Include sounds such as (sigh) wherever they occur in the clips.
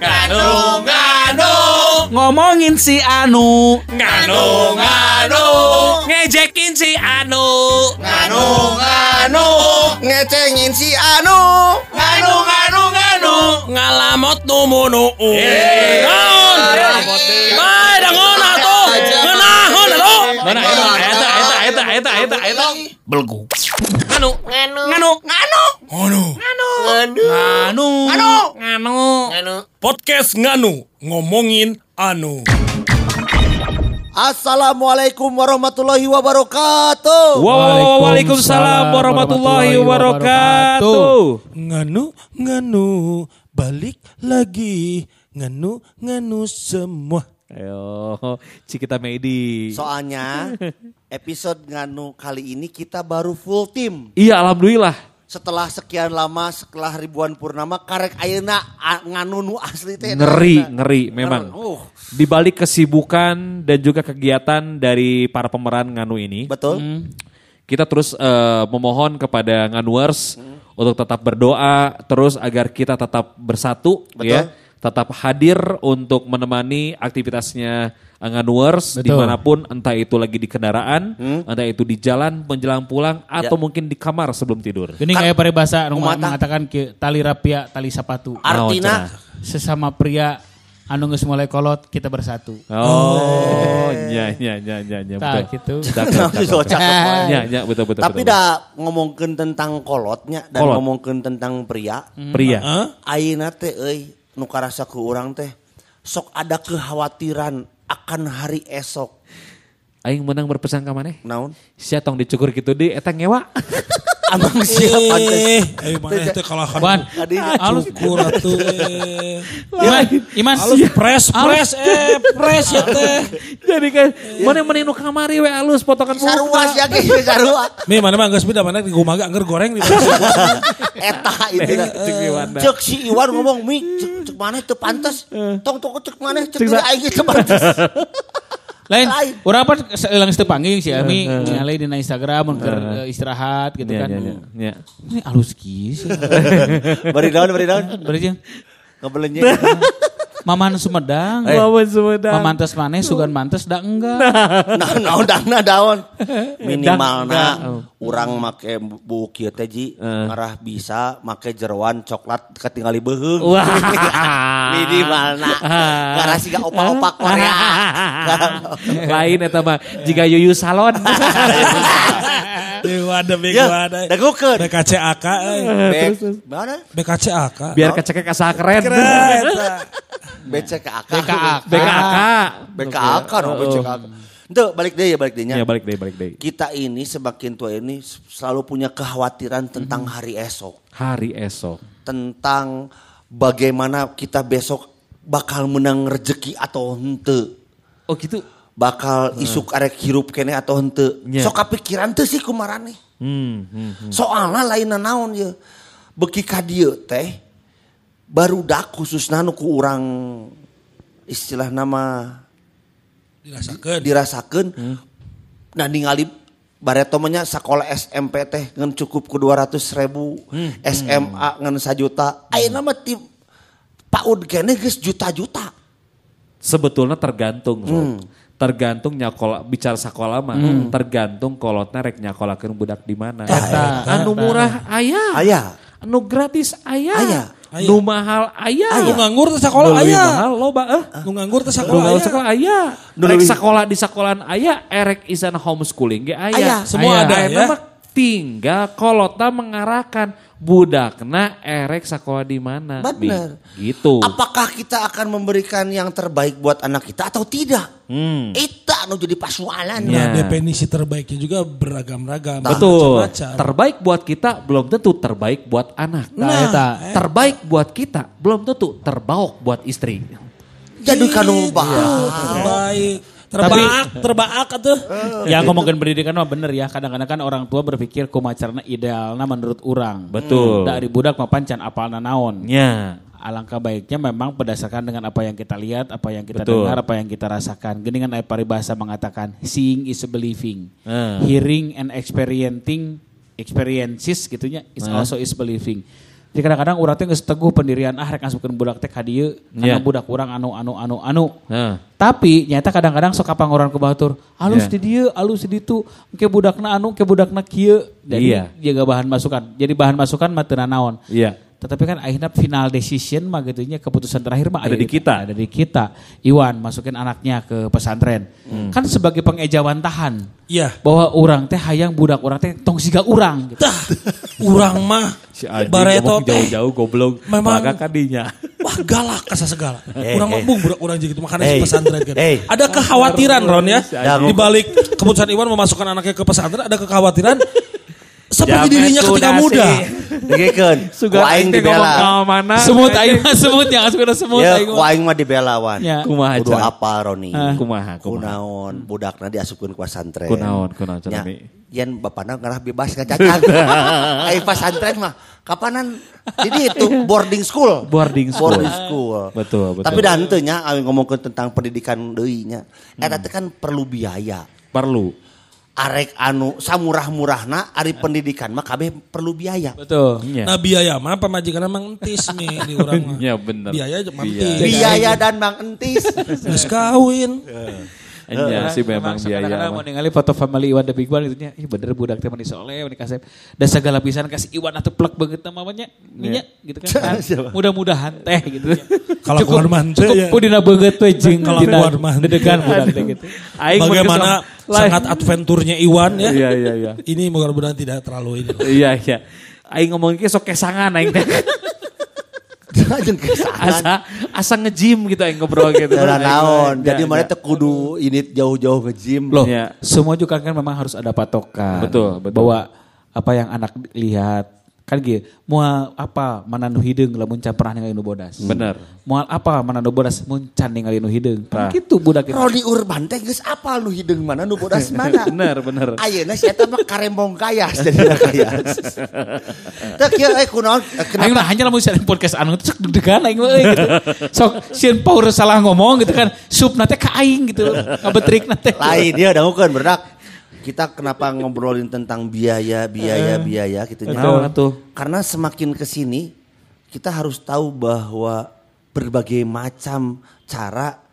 Nganu nganu Ngomongin si Anu. nganu nganu ngejekin si Anu. Nganu nganu ngecengin si Anu. Nganu nganu nganu ngalamot numunu naon bae dangon atuh. Ngeunahon atuh. Mana eta eta eta belgu. nganu nganu nganu nganu Anu. nganu Anu. Anu. Anu. nganu Podcast Nganu ngomongin anu. Assalamualaikum warahmatullahi wabarakatuh Wow, Waalaikumsalam warahmatullahi wabarakatuh. Nganu nganu balik lagi nganu nganu semua. Ayo, Cikita Medi. Soalnya episode nganu kali ini kita baru full tim Iya, alhamdulillah. Setelah sekian lama, setelah ribuan purnama Karek ayeuna a- nganu nu asli teh Ngeri, ngeri memang. Uh, Di balik kesibukan dan juga kegiatan dari para pemeran Nganu ini, Betul kita terus eh, memohon kepada Nganuers untuk tetap berdoa terus agar kita tetap bersatu Betul. ya, tetap hadir untuk menemani aktivitasnya Nganuers Betul. di mana pun entah itu lagi di kendaraan, entah itu di jalan menjelang pulang atau Ya. mungkin di kamar sebelum tidur. Gini kayak paribasa nu Kumata. mengatakan ke tali rapia tali sapatu. Artina Sesama pria anu geus mulai kolot kita bersatu. Oh, nya nya nya nya nya Tah, betul. gitu. Nya nya betul betul. Tapi dah ngomongkeun tentang kolotnya dan Kolot. ngomongkeun tentang pria pria. Hah? Ayeuna teh euy nu karasa ku urang teh sok ada kekhawatiran akan hari esok. Aing menang berpesan ka maneh. Naon? Sia tong dicukur gitu di eta ngewa. (laughs) Amang siapa Eh, ayo mana teh kalau Wan, cukur atuh. eh. Iman, Iman. Halus press press eh press ya teh. Jadi kan mana mana nu kamari we alus potongan Sarua ya ge sarua. Mi mana mah geus mana di gumaga angger goreng di (laughs) Eta itu Cek Iwan dah. Cek si Iwan ngomong mi cek, cek mana teu pantes. Tong tong cek mana cek aing teu pantes. (laughs) Lain, urang apa selang teu panggil si Ami ningali di Instagram keur eh, istirahat gitu Nya kan. Ini alus kieu. (laughs) Bari daun bari daun. Bari jeung Ngebelenyek. (laughs) Maman Sumedang. Lawan Sumedang. Mamantes maneh sugan mantes da enggak. (laughs) Nah, naon dangna daun. Minimalna dang. urang make buuk kieu teh ji ngarah bisa make jeroan coklat ketinggali beuheung. Wah. (laughs) Minimalna. Ngarah siga opak-opak Korea. (laughs) Lain eta mah jika Yuyu salon. Wadah bego Ya, wadah. dagukeun. BKCAK eh. Bek, mana? BKCAK. Biar kecekek asa keren. Keren. (laughs) BCKAK. BKAK. BKAK. BKAK no BCKAK. Itu balik deh ya balik dehnya. Ya balik deh balik deh. Kita ini semakin tua ini selalu punya kekhawatiran tentang hari esok. Hari esok. Tentang bagaimana kita besok bakal menang rezeki atau hente. Oh gitu. Bakal isuk arek hirup kene atau hente. Nya. Sok kepikiran tuh sih kumarane. Hmm, hmm, hmm. Soalnya lain naon ya. Beki ka dieu teh baru dak khususna nu ku urang istilah nama Dirasakeun. dirasakan Hmm. nah ningali bareto mah nya sekolah SMP teh ngan cukup ku 200 ribu Hmm. SMA ngan sajuta ayeuna mah ti PAUD kene geus juta-juta Sebetulnya tergantung. Sob. Tergantung nyakola bicara sekolah mah tergantung kolotna rek nyakolakeun budak di mana. Anu murah aya. aya Anu gratis aya. Aya. Nu mahal aya. Nu nganggur teh sakola Nu leuwih aya. mahal loba eh. Nu nganggur teh Nu sakola nganggur aya. sekolah aya. Nu Rek sekolah di sekolahan aya, erek isana homeschooling ge aya. Aya. Semua ada, ya. Tinggal kolotna mengarahkan budakna erek sekolah di mana. Bener. Bi- Gitu. apakah kita akan memberikan yang terbaik buat anak kita atau tidak Hmm. Itu nu jadi persoalan Ya. Nah, definisi terbaiknya juga beragam-ragam. Betul. Macam-macam. Terbaik buat kita belum tentu terbaik buat anak. Nah, eta. Terbaik buat kita belum tentu terbaik buat istri. jadi kanu bahas terbaik. Terbaik, terbaik atuh. Ya ngomongin pendidikan mah bener ya. Kadang-kadang kan orang tua berpikir kumacarna idealna menurut orang. Betul. Dari budak mah pancan apalna naon. Ya. Alangkah baiknya memang berdasarkan dengan apa yang kita lihat, apa yang kita Betul. dengar, apa yang kita rasakan. Gini kan ayat paribasa mengatakan, seeing is believing. Eh. Hearing and experiencing experiences gitunya is also is believing. Jadi kadang-kadang urang teh geus teguh pendirian ah rek ngasupkeun budak teh ka dieu karena budak urang anu anu anu anu. Tapi nyata kadang-kadang sok kapangoran ku batur, alus Ya. di dieu, alus di ditu, ke budakna anu, ke budakna kieu. Jadi Iya. jaga bahan masukan. Jadi bahan masukan mah teu naon. Iya. Tetapi kan akhirnya final decision mah gitunya keputusan terakhir mah Ada di kita. Ada di kita. Iwan masukin anaknya ke pesantren. Hmm. Kan sebagai pengejawan tahan Iya. bahwa orang teh hayang budak orang teh tong siga urang gitu. Tah, urang mah Si bareto jauh-jauh goblok. Memang- kadinya. Wah galak asa segala. (laughs) Eh, Urang mah eh. bung budak urang gitu makanya si pesantren kan. eh. Ada kekhawatiran Ron ya. anjing. Di balik keputusan Iwan memasukkan anaknya ke pesantren ada kekhawatiran (laughs) seperti dirinya ketika muda. (laughs) Suga ku aing dibela. Semut aing mah semut yang asup semut Ya, aing ku mah. aing mah dibela wan. Ya. Kumaha Kudu apa Roni? Kumaha, kumaha. Kunaon, budakna diasupkeun ku pesantren. Kunaon, kunaon, Ami? Yen bapana ngarah bebas ngacacak. (laughs) Aing pesantren mah kapanan jadi itu boarding school. Boarding school. Boarding school. Betul, betul. Tapi dan teu nya aing ngomongkeun tentang pendidikan deui nya. Eta teh kan perlu biaya. Perlu. Arek anu samurah-murahna ari pendidikan mah kabeh perlu biaya. Betul. Iya. Nah biaya mah pemajikan emang entis mi di (laughs) urang mah. Iya, bener. Biaya Biaya. entis. Biaya dan Mang Entis. Geus kawin. Iya sih memang biaya. Mah. mau ningali foto family Iwan The Big One itu nya, ih bener budak teh mani soleh, mani kasep. Dan segala pisan kasih Iwan atau plek banget namanya, minyak gitu kan. (laughs) Siapa? Mudah-mudahan teh gitu. Kalau Cukup- keluar mah teu Cukup ya. pudina banget we jeung Kalau dina dedegan budak teh gitu. Bagaimana sangat adventurnya Iwan ya. Iya iya iya. Ini mudah-mudahan tidak terlalu ini. Iya iya. Aing ngomong ke sok kesangan aing teh. (laughs) (laughs) Asa asa nge-gym gitu aing ngobrol gitu. Nah, naon. Ya, Jadi ya. mana teh kudu ini jauh-jauh gym. Loh, Iya. semua juga kan memang harus ada patokan. Betul, betul. Bahwa apa yang anak lihat kan gitu. Moal apa mana nu hideung lamun can pernah ningali nu bodas. Bener. Moal apa mana nu bodas mun can ningali nu hideung. Nah. Kan kitu budak itu. Rodi Urban teh geus apal nu hideung mana nu bodas (laughs) mana. Bener bener. Ayeuna si eta mah karembong kayas jadi kayas. (laughs) Teu kieu eh kunaon Aing mah hanya lamun sare podcast anu teh sok deg-degan aing mah gitu. Sok sieun power salah ngomong gitu kan. Sup teh ka aing gitu. Ngabetrik teh. lain dia dangukeun berdak. Kita kenapa ngobrolin tentang biaya, biaya, biaya gitu betul. Karena semakin ke sini kita harus tahu bahwa berbagai macam cara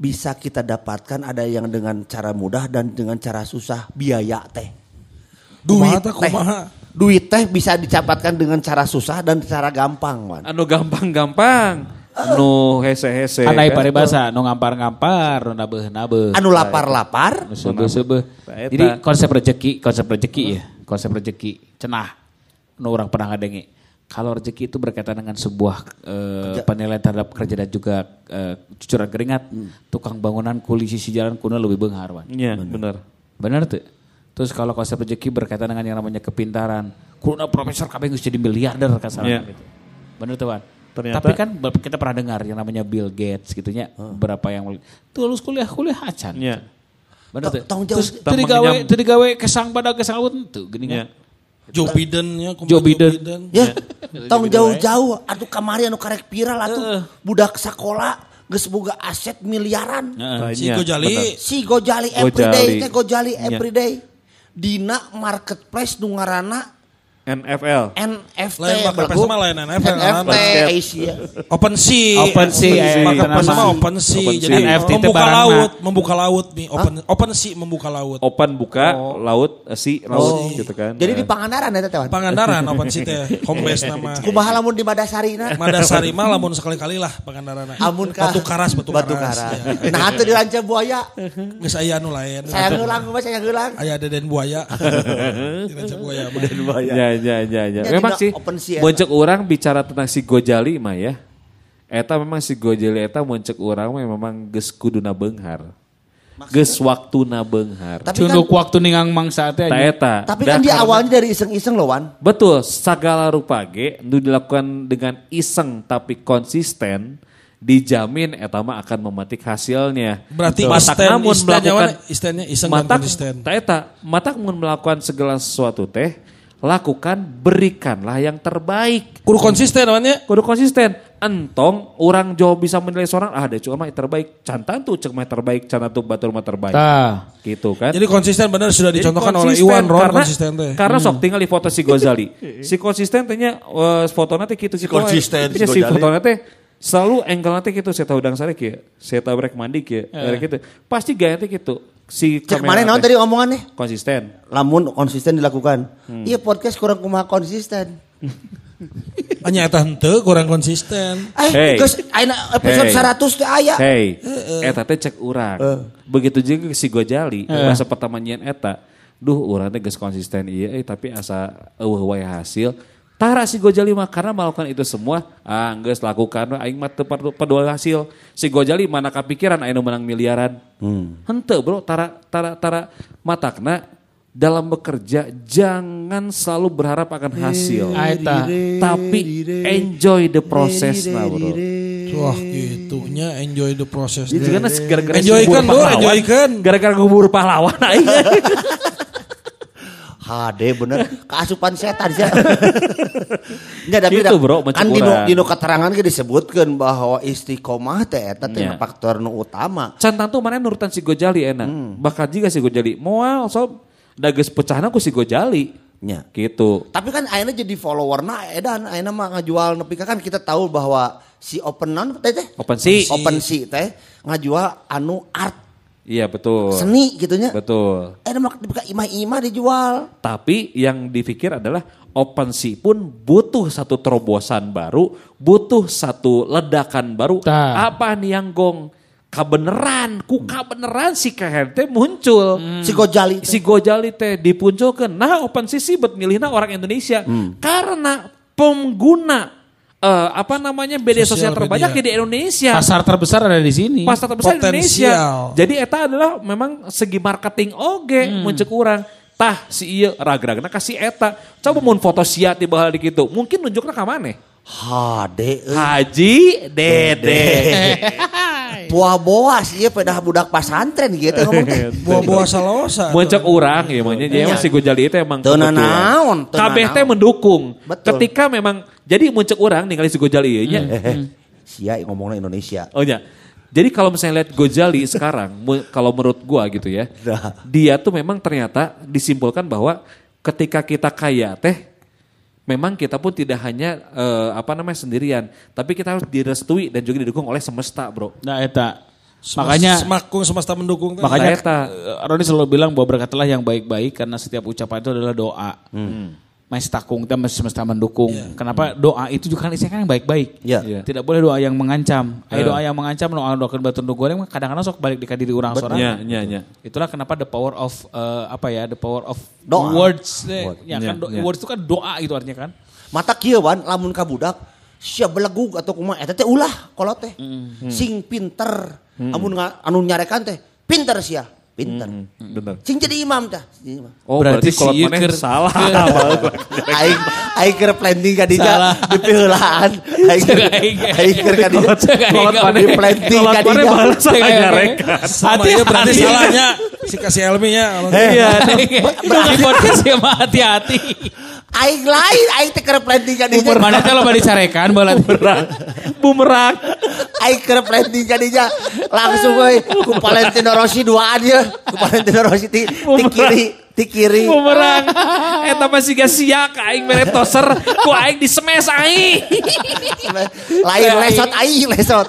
bisa kita dapatkan ada yang dengan cara mudah dan dengan cara susah biaya teh. Kumaha Duit teh, teh, kumaha? duit teh bisa didapatkan dengan cara susah dan cara gampang, Wan. Anu gampang-gampang. Anu hese-hese. Kan aya kan. paribasa nu ngampar-ngampar, nu nabeuh-nabeuh. Anu lapar-lapar, Nu seubeul-seubeul. Eta. Jadi konsep rezeki, konsep rezeki ya, konsep rezeki cenah. Nu orang pernah ngadenge. Kalau rezeki itu berkaitan dengan sebuah eh, penilaian terhadap kerja dan juga eh, cucuran keringat, tukang bangunan kuli sisi jalan kuna lebih beunghar wan. Iya bener. Benar tuh. Terus kalau konsep rezeki berkaitan dengan yang namanya kepintaran, kuna profesor kabeh geus jadi miliarder kasarana Iya. gitu. Benar tuh Wan. Ternyata- Tapi kan kita pernah dengar yang namanya Bill Gates gitunya, berapa yang tuh lulus kuliah kuliah acan. Iya. Tong- tuh. tong jauh- Terus teu digawe teu digawe kesang pada kesang awet tuh gini Iya. kan. Joe Biden ya. Joe Biden. ya. Tong jauh-jauh atuh kamari anu karek viral atuh budak sekolah geus boga aset miliaran. Si Iya, Gojali. Si Gojali everyday teh Gojali Iya. everyday. Dina marketplace nu ngaranna NFL. NFT Lain belagu. mah lain NFL, NFT. Asia. Open Sea. Open Sea, Marketplace nama. sama Open Sea. Open Jadi. NFT membuka laut, membuka laut nih. Open Open Sea membuka laut. Open buka laut eh, si laut gitu kan. Jadi di Pangandaran eta teh. Wan. Pangandaran Open Sea teh home base nama. Kumaha lamun di Madasarina? Madasari mah lamun sekali-kali lah Pangandaran. Amun ka Batu karas, batu, batu karas. Ya. Nah, atuh di Ranca Buaya. Geus aya anu lain. Saya ngeulang mah saya ngeulang. Aya Deden Buaya. (laughs) Di Ranca Buaya mah. Ya, ya, ya, ya. Memang sih, muncul orang bicara tentang si Gojali mah ya. Eta memang si Gojali eta muncul orang mah memang geus kuduna beunghar. Geus waktuna beunghar. Tapi kan, Cunduk waktu ningang mangsa teh. Eta. tapi kan dia awalnya dari iseng-iseng loh Wan. Betul, segala rupa ge nu dilakukan dengan iseng tapi konsisten dijamin eta mah akan memetik hasilnya. Berarti matak namun melakukan? Istennya iseng dan matak konsisten. ta eta matak mun melakukan segala sesuatu teh lakukan berikanlah yang terbaik. Kudu konsisten namanya. Kudu konsisten. Entong orang jauh bisa menilai seorang ah deh cuma terbaik. Cantan tuh cek mah terbaik, cantan tuh batur mah terbaik. Tah. Gitu kan. Jadi konsisten benar sudah Jadi dicontohkan oleh Iwan Ron karena, konsisten teh. Karena sok tinggal di foto si Gozali. (laughs) si konsisten tehnya uh, foto nanti gitu si konsisten si si Gozali. foto nanti selalu angle nanti gitu saya tahu udang sare kieu. Saya tahu brek mandi kieu. Kayak gitu. Pasti gaya nanti gitu. Si Cek mana naon tadi omongannya? konsisten. Lamun konsisten dilakukan. Iya podcast kurang kumaha konsisten. (laughs) Hanya eta henteu kurang konsisten. Eh, Hey. geus ayeuna episode Hey. 100 teh aya. Hey, eta teh cek urang. Begitu juga si Gojali, masa pertama nyian eta. Duh, urang teh geus konsisten iya eh tapi asa eueuh wae hasil. Tara si Gojali mah karena melakukan itu semua, ah geus lakukan aing mah teu peduli hasil. Si Gojali mana kepikiran aing menang miliaran. Henteu bro, tara tara tara matakna dalam bekerja jangan selalu berharap akan hasil. Aeta. Tapi enjoy the process nah bro. Wah gitunya enjoy the process. Jadi kan gara-gara Enjoykan, ngubur bro, pahlawan. enjoykan. Gara-gara ngubur pahlawan aing. (laughs) HD bener keasupan setan sih. (laughs) Nya tapi Gitu, bro, kan mencek dino keterangan ge disebutkeun bahwa istiqomah teh eta teh Nya. faktor nu utama. Cantan tuh mana nurutan si Gojali enak. Bakal juga si Gojali. Moal so dages pecahna ku si Gojali. Nya. Gitu. Tapi kan akhirnya jadi followerna edan akhirnya mah ngajual nepi ka kan kita tahu bahwa si open non teh teh Open sea. open sea teh ngajual anu art Iya betul. seni gitunya. Betul. Eh mah nepi ka imah-imah dijual. Tapi yang dipikir adalah OpenSea pun butuh satu terobosan baru, butuh satu ledakan baru. Tah. Apa nih yang gong? Kabeneran, ku kabeneran si KHT muncul. Si Gojali teh. si Gojali teh dipunculkan. Nah, OpenSea sih buat milihna orang Indonesia karena pengguna eh, apa namanya media sosial, Sosial terbanyak media. di Indonesia. Pasar terbesar ada di sini. Pasar terbesar di Indonesia. Potensial. Jadi eta adalah memang segi marketing oge muncul kurang. Tah si iya ragragna kasih eta. Coba mun foto sia di bawah di. Mungkin nunjukna ka maneh. HD euy. Haji Dede. (laughs) Buah boas ieu pedah budak pasantren gitu ngomong teh. Buah-buah salosa. Muncul urang ya makanya jadi emang si Gojali itu emang Teu teu Kabeh teh mendukung. Betul. Ketika memang jadi muncul urang ningali si Gojali ieu nya. Eh, eh, sia ngomongnya Indonesia. Oh ya. Jadi kalau misalnya lihat Gojali sekarang, kalau menurut gua gitu ya, Nah. dia tuh memang ternyata disimpulkan bahwa ketika kita kaya teh, memang kita pun tidak hanya eh, apa namanya sendirian, tapi kita harus direstui dan juga didukung oleh semesta, bro. Nah eta. Semas- Makanya semakung semesta mendukung. teh. makanya Eta. eh, Roni selalu bilang bahwa berkatalah yang baik-baik karena setiap ucapan itu adalah doa. Mas takung kita mesti semesta mendukung. Kenapa doa itu juga kan isinya kan yang baik-baik. Iya. Iya. Tidak boleh doa yang mengancam. Ayo doa yang mengancam, doa doa batu nu goreng kadang-kadang sok balik di diri orang seorang. Nya, nya, nya. Itulah kenapa the power of eh, apa ya, the power of Doa. words. eh. Ya Iya, kan do- iya. words itu kan doa itu artinya kan. Mata kieu wan lamun ka budak sia belegug atau kumaha eta teh ulah kolot teh. Hmm. Sing pinter. Amun nga- anu nyarekan teh pinter sia, pinter. Bener. Sing jadi imam teh. jadi imam. Oh Berarti berarti, kalau si mana salah. (laughs) Aing aing keur planting ka dinya Salah. di piheulaan. Aing aing keur ka dinya. Cek aing Kolot nggak mana planting Kalau ka mana dinya. balas saya nyarekan. Sama itu berarti salahnya si kasih Elmi ya. Iya. (laughs) Di podcast ya mah hati-hati. Aing lain aing teh keur planting ka dinya. Mana teh lo bari carekan bola. Bumerang. Aing keur planting ka dinya. Langsung we ku Valentino Rossi duaan ya. Ku Valentino Rossi ti, ti kiri, ti kiri. Bumerang. Eta masih gak siak aing mere toser ku aing di smash aing. Lain lesot aing lesot.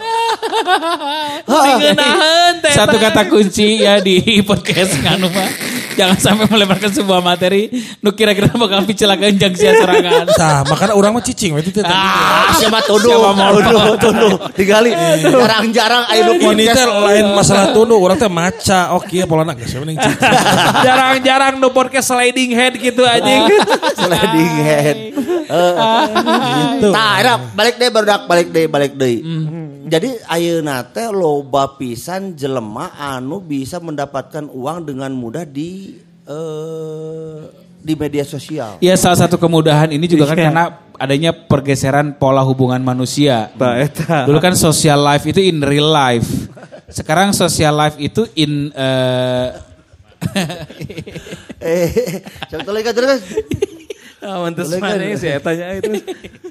Satu kata kunci ya di podcast nganu mah. (laughs) Jangan sampai melebarkan sebuah materi nu kira-kira bakal picelakan jang sia sorangan. (laughs) Tah, makanya orang mah cicing itu teh. Ah, siapa tuduh, Siapa mau tuduh, tuduh. Digali. Jarang-jarang aing nu Ini teh lain masalah tunu, orang teh maca. Oke, pola nak siapa ning cicing. (laughs) Jarang-jarang no podcast sliding head gitu anjing. Sliding head. Gitu. Tah, era balik deh barudak balik deh balik deh. Jadi ayeuna teh loba pisan jelema anu bisa mendapatkan uang dengan mudah di eh di media sosial. Ya salah satu kemudahan ini juga kan karena adanya pergeseran pola hubungan manusia. Eta. Dulu kan social life itu in real life. Sekarang social life itu in eh (laughs) Eh, (laughs) sebetulnya kan terus Ah, mantes mana sih tanya itu.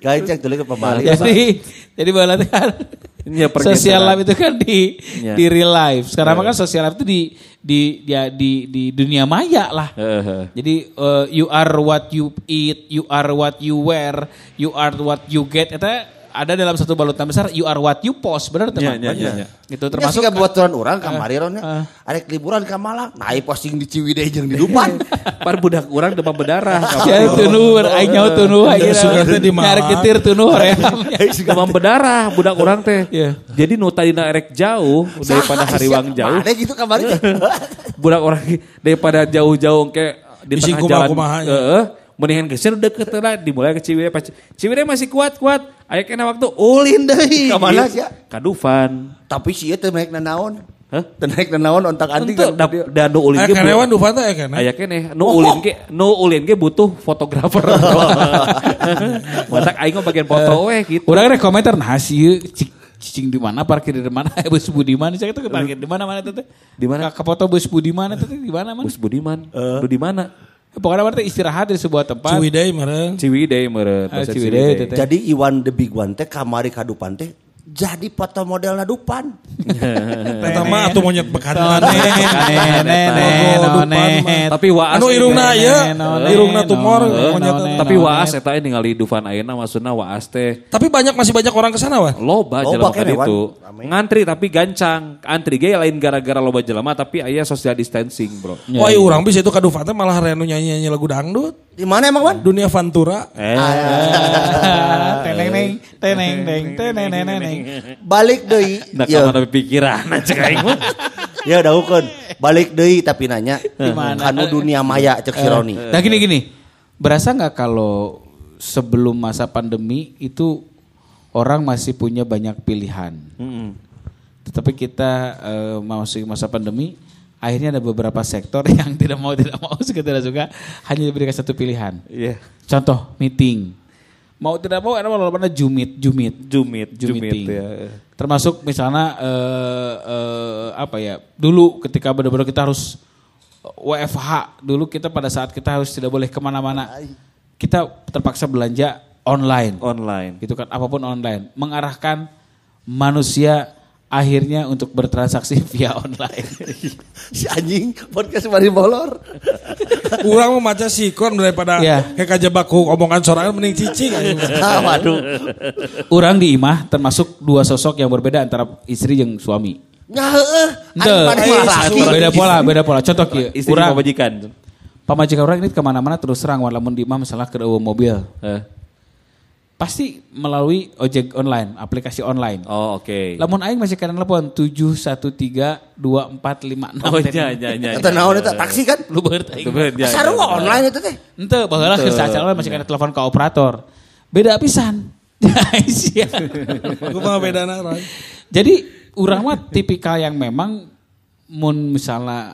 Cek (laughs) dulu ke pemali. jadi jadi bala kan Ya, pergeseran. sosial life itu kan di Ya. di real life. Sekarang mah kan sosial life itu di di dia di di dunia maya lah. Heeh. Jadi eh, you are what you eat, you are what you wear, you are what you get. Itu ada dalam satu balutan besar you are what you post. Benar teman? Ya, ya, ya, ya. Itu Termasuk termasuk buat tuan orang kamari ron ya. Arek liburan ke Malang, naik posting di Ciwidey jeung di Dupan. (laughs) Par budak orang demam berdarah. Ya aing tunuh aja. sudah teh di Nyari Malang. ketir tunuh hoream. demam berdarah budak orang teh. Iya. Jadi nu tadina erek jauh daripada hariwang jauh. Mana gitu kamari (laughs) budak orang daripada jauh-jauh ke di tengah jalan. kumaha, ya. Mendingan geus deket lah dimulai ke Ciwidey pas Ciwidey masih kuat-kuat. Aya kena waktu ulin deui. Ka mana Gitu. sia? Ka Dufan. Tapi sih teh naik nanaon. Hah? Teu naik nanaon ontak anting. Ente da, da nu ulin Eh ge karyawan Dufan teh kene. Aya keneh nu ulin ge nu ulin ge butuh fotografer. (laughs) Masak aing mah bagian foto we gitu. Urang rek komentar nah sih cik- cicing di mana parkir di mana (laughs) bus Budiman saya itu parkir di mana mana tuh teh Di mana? ke foto bus Budiman itu teh di mana mana Bus Budiman. Lu di mana? Pokoknya berarti istirahat di sebuah tempat Ciwidey meureun. Ciwidey meureun. Ah, Ciwidey. Jadi Iwan the Big One teh kamari ka Dupan teh jadi foto modelna Dupan. (laughs) Eta mah atuh monyet bekantan. Tapi waas Anu irungna none, irungna tumor. Tapi waas eta ningali Dufan ayeuna maksudna waas teh Tapi banyak masih banyak orang ke sana, Wan. loba jelema. Rame. Ngantri tapi gancang. Antri ge lain gara-gara loba jelema tapi aya social distancing, Bro. Ya, Wah, iya. urang bisa itu ka Dufan teh malah renu nyanyi-nyanyi lagu dangdut. Di mana emang, Wan? Dunia Fantura. Eh, teneng neng teneng neng teneng neng neng Balik deui. da Iya. kamana pikiran (laughs) cek aing mah. Ya dahukeun. Balik deui tapi nanya Di mana? anu dunia maya cek si Roni. Nah gini gini, berasa nggak kalau sebelum masa pandemi itu orang masih punya banyak pilihan. Tetapi kita eh, masuk masa pandemi, akhirnya ada beberapa sektor (laughs) yang tidak mau tidak mau suka tidak suka hanya diberikan satu pilihan. Iya. Contoh meeting, mau tidak mau ada mana jumit jumit Jumit, jumit ya. Termasuk misalnya eh, eh, apa ya? Dulu ketika benar-benar kita harus WFH, dulu kita pada saat kita harus tidak boleh ke mana-mana, kita terpaksa belanja online, Online. gitu kan? Apa pun online, mengarahkan manusia akhirnya untuk bertransaksi (laughs) via online. (laughs) Si anjing podcast mari molor. (laughs) Urang mah maca sikon daripada Iya. kayak kajabak omongan sorangan mending cicing. Ah, waduh. Orang di imah termasuk dua sosok yang berbeda antara istri dan suami. Ya Anu mah laki. beda pola, beda pola. Contoh kieu, Istri urang pamajikan. pamajikan orang ini ke mana-mana terus terang wan lamun di imah misalnya ke mobil Eh. Pasti melalui ojek online aplikasi online Oh, oke. lamun aing masih kena telepon tujuh satu tiga dua empat lima enam Oh, iya, iya, iya. Eta naon eta taksi kan? lu beurt aing Itu iya, Sarua iya. online itu teh. ente baheula ke sacara masih kena telepon ke operator beda pisan (laughs) Sia. Aku mah bedana Ron. jadi urang mah tipikal yang memang mun misalnya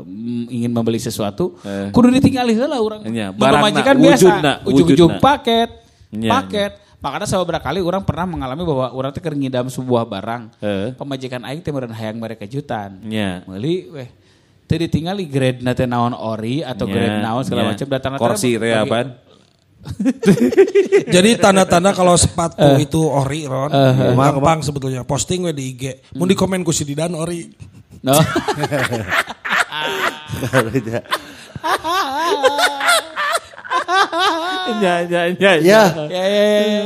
mm, ingin membeli sesuatu Eh. kudu ditinggali heula urang barangna, pamajikan biasa wujudna, ujung-ujung paket Nya, paket makanya beberapa kali orang pernah mengalami bahwa orang teh keur ngidam sebuah barang Eh. pemajikan aing teh meureun hayang mere kejutan Nya. meuli weh teu ditinggali grade na teh naon ori atau Nya, grade naon segala nya. macam datang Korsi teh apaan? Jadi tanda-tanda kalau sepatu itu ori Ron. Eh, gampang sebetulnya. Posting we di IG. Mau di komen ku si Didan ori. no (laughs) (laughs) (laughs) Ya, ya, ya. Ya, ya ya ya.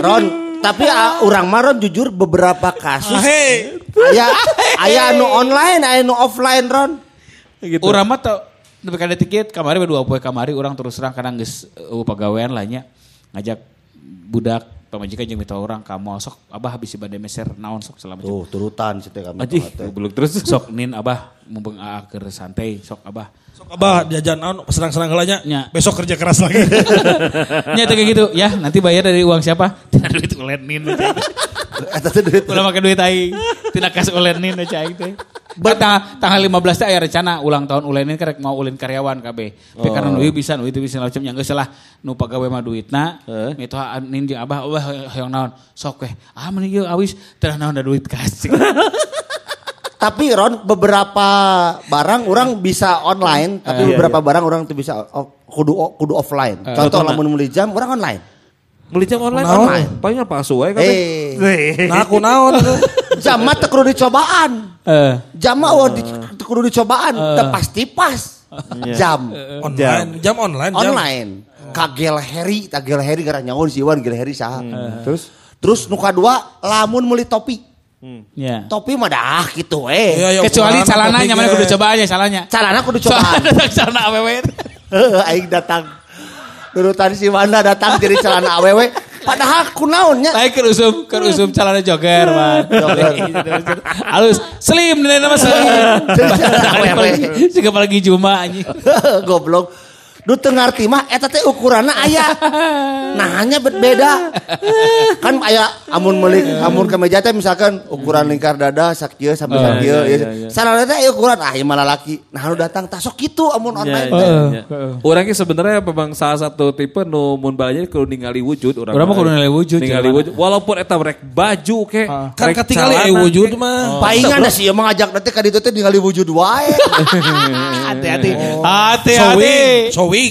Ron, tapi ah, urang mah Ron jujur beberapa kasus Hei. aya aya anu online, aya anu offline Ron. Gitu. Urang mah teu nepi ka tiket kamari we dua poe kamari urang terus terang kadang geus uh, pagawean lah nya ngajak budak pamajikan jeung mita orang ka mall sok abah habis bade meser naon sok selama Tuh, turutan situ kami. Aji, belum terus. (laughs) sok nin abah mumpung aa keur santai sok abah Sok abah jajan naon serang-serang heulanya. Nya. Besok kerja keras lagi. (laughs) nya teh kayak gitu ya nanti bayar dari uang siapa tina duit ulen nin (laughs) Eta teh duit. ulah make duit aing tina kas ulen nin aja aing teh Kan tanggal, tanggal 15 teh aya rencana ulang tahun ulenin kerek mau ulin karyawan KB. Tapi karena nu ieu bisa nu itu bisa macam yang geus lah nu pagawe mah duitna. Heeh. Itu nin jeung abah wah hoyong naon sok weh. Ah mending ieu awis teu naon da duit kas. (laughs) Tapi Ron beberapa barang orang bisa online, tapi Iya, beberapa barang orang tuh bisa oh, kudu kudu offline. Contoh lamun meuli jam orang online. Beli jam online Kunaon? online. Paling apa we kabeh. Eh, Nah aku naon. (laughs) jam mah teu kudu dicobaan. Eh. Jam mah oh, di, teu kudu dicobaan, teu pasti pas. Jam Online, jam online. Jam. online. Kagel Heri, kagel Heri gara nyaun si Iwan gel Heri saha. Terus Terus nu kadua lamun meuli topi. Ya. Topi mah dah gitu eh. Iya, iya, Kecuali celana nyaman ge. kudu coba aja celana. Calana kudu cobaan. Soalnya (laughs) celana awewe. Heeh, aing datang. Dulu tadi si Wanda datang jadi celana awewe. Padahal kunaonnya. Lain keur usum, keur usum celana jogger, man. (laughs) Halus, slim nilai nama slim. (laughs) Jadi celana awewe. Siga lagi Juma. (laughs) Goblok. Du teu ngarti mah eta teh ukuranna aya. (laughs) Nah, hanya beda. kan aya amun meuli amun kemeja teh misalkan ukuran lingkar dada sakieu sampai Oh, sakieu. iya, ya. iya, iya. Sarana teh ukuran ah ieu mah lalaki. Nah, lu datang tasok kitu amun online Ya, teh. ya, ya. Orangnya sebenarnya memang salah satu tipe nu mun balanya kudu ningali wujud orang. Urang mah kudu ningali wujud, Ningali jelema. wujud. Walaupun eta rek baju ke. Kan rek ketinggalan eh wujud ke. mah. Paingan da sih emang ngajak nanti ka ditu teh ningali wujud wae. (laughs) Hati-hati. Sowing, Hati-hati.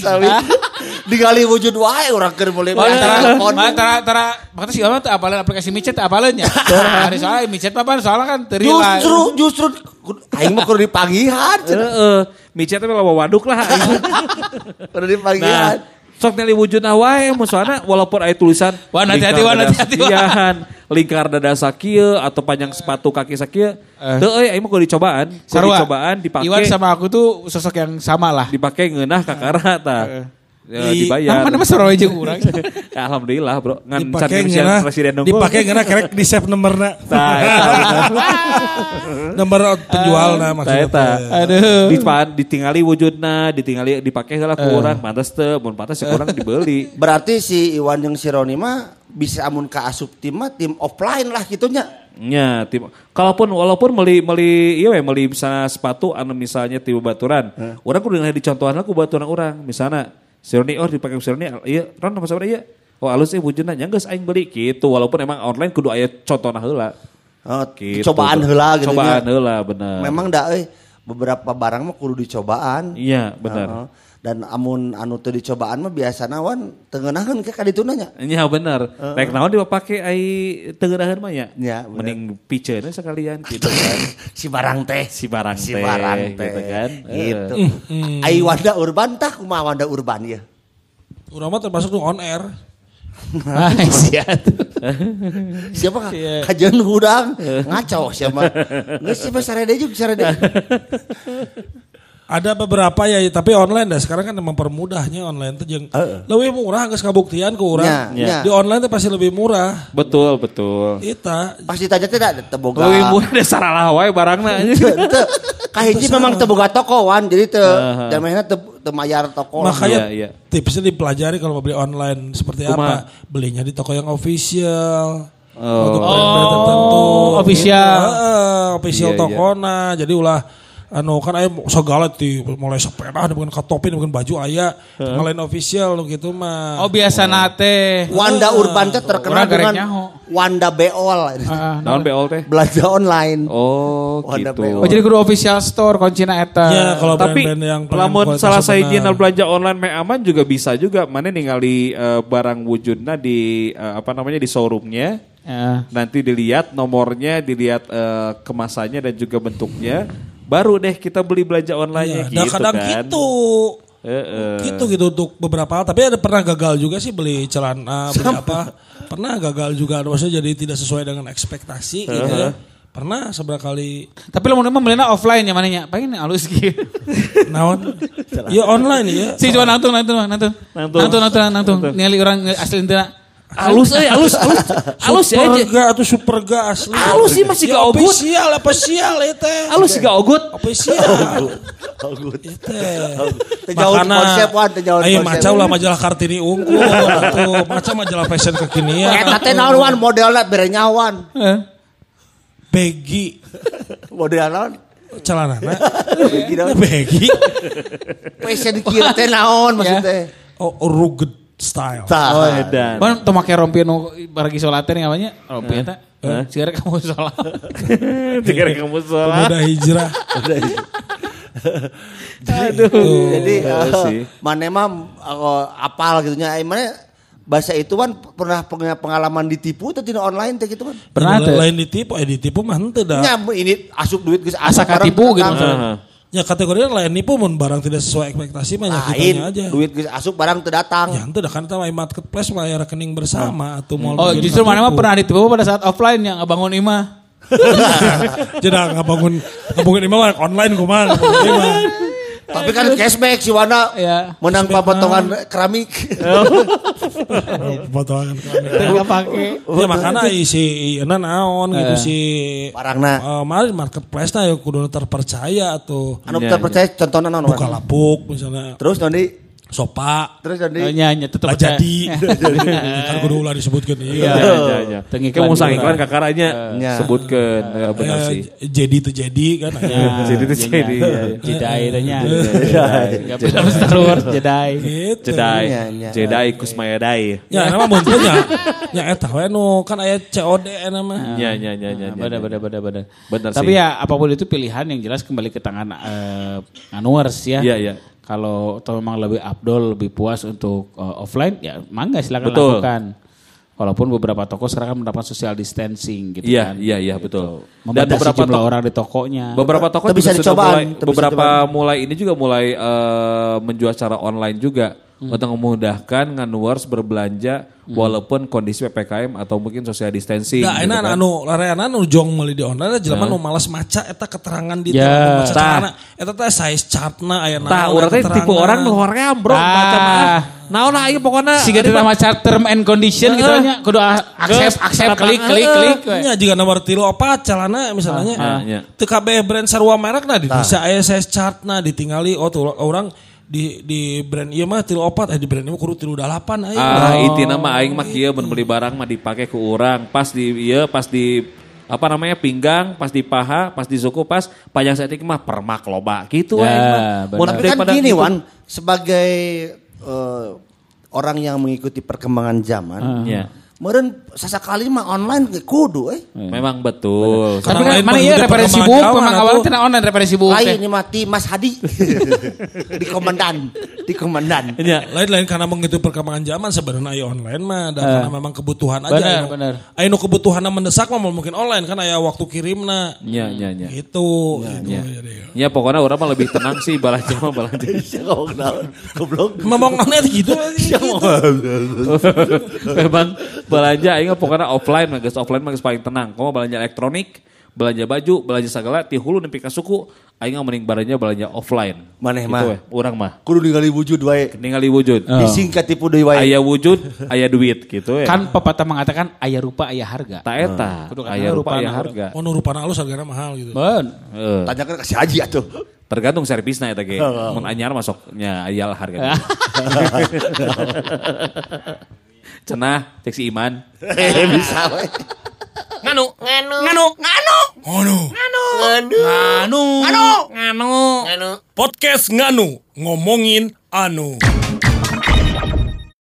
Sowing. Tapi (laughs) digali wujud wae urang keur mulai Oh, tara, telepon. ma, tara, tara, makanya si Alma tuh apalin aplikasi micet apalin ya. (laughs) Hari soalnya micet apa soalnya kan teri Justru justru aing mah kudu dipagihan. Heeh. Micet teh lawa waduk lah. (laughs) Kudu Nah, dipagihan. Sok ngali wujudna wae musuhana walaupun aya tulisan Wan, hati-hati, dada hati-hati, lingkar dada sakieu atau panjang sepatu kaki sakieu. Teu euy mah kudu dicobaan, kudu dicobaan dipake Iwan sama aku tuh sosok yang sama lah. dipake ngeunah kakara tah. Ya, dibayar. Mana mah sarua jeung urang. Ya, (laughs) Alhamdulillah bro. Ngan can ngena, Kan presiden nunggu. dipake ngena kerek di save nomorna. (laughs) Tah. (laughs) Nomor penjualna Tah, maksudnya. eta. Aduh. Dipa- ditingali wujudna, ditingali dipake heula ku urang, pantes teu, mun pantes si urang dibeli. Berarti si Iwan yang si Roni mah bisa amun ka asup tim mah tim offline lah gitunya. Nya, tim. Kalaupun walaupun meli meli iya we meli misalnya sepatu anu misalnya tiba baturan. Urang kudu ngalih dicontohan ku baturan urang. Misalnya si Roni oh dipake si Roni ieu Ron apa sabaraha ieu? Oh alus sih wujudna nya geus aing beli gitu walaupun emang online kudu aya contohna heula. Oh, Gitu. cobaan heula gitu Cobaan heula bener. Memang da euy beberapa barang mah kudu dicobaan. Iya, bener. Heeh. Dan amun anu teu dicobaan mah biasa nawan tengenahan ke kadituna nya. Iya bener. Rek naon dipake ai teungeunaheun mah. Nya, bener. Mending piceuna sekalian gitu kan. (laughs) Si barang teh. Si barang si teh, barang teh gitu kan. Gitu. (clears throat) Ai Wanda Urban tah kumaha Wanda Urban ya. Urang mah termasuk nu on air. Siap. (laughs) (laughs) Siapa Iya. kajian hudang ngaco siapa. Geus siapa sarede juga sarede. Ada beberapa ya, tapi online dah. Sekarang kan mempermudahnya online tuh jeung lebih murah geus kabuktian ke Nya, urang. nya. Di online tuh pasti lebih murah. Betul, betul. Ita Pas ditanya teh da teu boga. Lebih murah dasar lah wae barangna. (laughs) Teu kahiji memang teu boga toko wan jadi teu jamehna teu teu mayar toko. lah. makanya Iya, iya. tipsnya dipelajari kalau mau beli online seperti Kumaha? apa. Belinya di toko yang official. Oh. Untuk brand-brand tertentu. Oh, official. Heeh, official Iya, iya. tokona. Jadi ulah anu kan aya segala ti mulai sepeda bukan topi bukan baju aya ngalain official gitu mah. Oh biasa nate. Wanda Urban teh terkenal garek dengan nyaho. Wanda Beol. Ah, Naon beol teh? Belanja online. Oh, Wanda gitu. Oh Beol. jadi kudu official store kuncina eta. Ya kalau Tapi brand-brand yang pengen lamun salah sahiji benar. belanja online me aman juga bisa juga. Mana ningali eh, barang wujudnya di eh, apa namanya di showroomnya. Ya. Nanti dilihat nomornya, dilihat eh, kemasannya dan juga bentuknya. Baru deh kita beli belanja online-nya Ya, gitu nah kadang kan. gitu. Heeh. Gitu gitu untuk beberapa hal. Tapi ada pernah gagal juga sih beli celana, beli apa. Pernah gagal juga. Maksudnya jadi tidak sesuai dengan ekspektasi gitu ya. Pernah seberapa kali. Tapi lo mau belinya offline ya mananya? Pengen halus gitu. Naon? ya online ya. Si cuma nangtung nangtung nangtung nangtung nangtung nangtung. Ningali orang asli itu. Halus eh halus halus. Halus ya aja. Superga atau superga asli. Halus sih masih ya, gak ogut. Official, official itu. Halus sih gak ogut. Official. Itu. Terjauh konsep wan, terjauh Ayo konsep. maca ulah majalah Kartini unggul. Tuh, maca majalah fashion kekinian. Eta teh naon wan modelna berenya wan. Peggy. Model naon? Celana. Naon? Peggy. Fashion kieu teh naon maksudnya? Oh, rugged style. Tah. Oh, edan. Kan tuh make rompi nu baragi solaten namanya rompi eta. Sekarang kamu sholat. Jika kamu sholat. Pemuda hijrah. Aduh. Jadi Iya eh, mana mah eh, apal gitu nya. Eh, Mana bahasa itu kan pernah punya pengalaman ditipu atau tidak online teh gitu kan? Pernah tuh. Lain ditipu, eh ditipu mah henteu dah. Nya ini asup duit geus Asa katipu gitu datang. Ya kategorinya lain nipu mun barang tidak sesuai ekspektasi mah ya Lain kitanya aja. duit geus asup barang teu datang. Ya dah kan kita main marketplace mah ya rekening bersama atau mau Oh justru mana mah pernah ditipu pada saat offline yang ngebangun imah. (laughs) Jadi nggak bangun nggak bangun imah mah online kumaha bangun imah. Tapi kan cashback si Wana Ya. menang potongan keramik. (laughs) Potongan. Enggak pakai. Ya makanya si Ina naon gitu si Barangna. Eh, mari marketplace na ya kudu terpercaya atau Anu Iya, terpercaya contohnya naon? buka lapuk misalnya Terus nanti sopa terus nanti Nyanyi tetap lah (laughs) jadi kan kudu ulah disebutkan Iya, iya iya, iya. Tengik Kayak mau iklan sang iklan kakaranya Ya. sebutkan Ya, benar Eh, sih. jadi itu jadi kan Ya, Jadi itu iya, jadi, iya. iya, iya. Jedi itu nya. Enggak film Star Wars Jedi. gitu Jedi, Iya, iya. Jedi Kusmayadai. ya nama muncul nya ya eta we nu kan aya COD nama Ya, ya, ya, ya. Benar, benar, benar, benar. Benar Tapi sih. ya apa pun itu pilihan yang jelas kembali ke tangan eh, Anwars ya. Kalau atau memang lebih abdol, lebih puas untuk eh, offline, ya mangga silakan Betul. lakukan. Walaupun beberapa toko sekarang kan menerapkan social distancing gitu Iya, kan. iya, iya, betul. Dan Membatasi beberapa jumlah toko, orang di tokonya. beberapa toko Tapi juga bisa sudah dicobaan, mulai, bisa beberapa mulai ini juga mulai eh, menjual secara online juga Hmm. untuk memudahkan nganuars berbelanja walaupun kondisi ppkm atau mungkin social distancing. Da gitu enak kan. anu lareana anu jong meuli di online jelema nu malas maca eta keterangan di Ya, maca tah. carana eta teh size chartna aya Tah, naon, urang teh keterangan. tipe orang nu hoream bro, Ah. baca mah. Naon aja pokoknya. Siga nama chart term and condition gitu nya kudu a- accept accept klik klik klik. Nya juga nomor tilu opat calana misalnya. Ah, iya. Teu kabeh brand sarua merek nah di bisa aya size chartna ditinggali oh tuh orang di di brand ieu mah tilu opat eh di brand ieu mah kudu tilu dalapan aya. Ah, intina mah aing mah kieu mun beli barang mah dipake ku urang. Pas di ieu pas di apa namanya pinggang, pas di paha, pas di suku, pas panjang setik mah permak loba gitu Ya, aing mah. Mun Tapi kan gini gitu- Wan, sebagai eh, orang yang mengikuti perkembangan zaman, Ya. meureun sasakali mah online ge kudu eh. Memang betul. Tapi Karena kan lain mana iya gitu referensi buku memang awalnya tidak online referensi buku. Lain ini mati Mas Hadi (laughs) di komandan, di komandan. Ya. Lain-lain karena mengikuti perkembangan zaman sebenarnya aya online mah dan karena memang kebutuhan aja. Benar, aya- benar. Aya nu kebutuhan mendesak mah mungkin online kan aya waktu kirimna. Ya, ya, ya. Gitu. gitu. Ya. Jadi, Ya pokoknya orang mah lebih tenang sih balanja mah balanja. Goblok naon? Goblok. Memang aneh gitu. Memang belanja aing mah pokoknya offline mah geus offline mah geus paling tenang. Kamu belanja elektronik, belanja baju, belanja segala ti hulu nepi ka suku, aing mah mending belanja belanja offline. Maneh Gitu mah. we, urang mah. Kudu ningali wujud wae. Ningali wujud. Disingkat tipu deui wae. Aya wujud, aya duit gitu ya. Kan pepatah mengatakan ayah rupa ayah harga. tak eta, Kudu kan aya rupa aya harga. Oh nu rupana halus harganya mahal gitu. Ben. Tanyakan ke si Haji atuh. Tergantung servisnya eta ge. Mun anyar masuknya aya lah harga. (laughs) (laughs) Cenah, cek si Iman. Eh bisa wae. Nganu, nganu, nganu, nganu, Oh nu. nganu, nganu, nganu, nganu, nganu. Podcast Nganu ngomongin anu.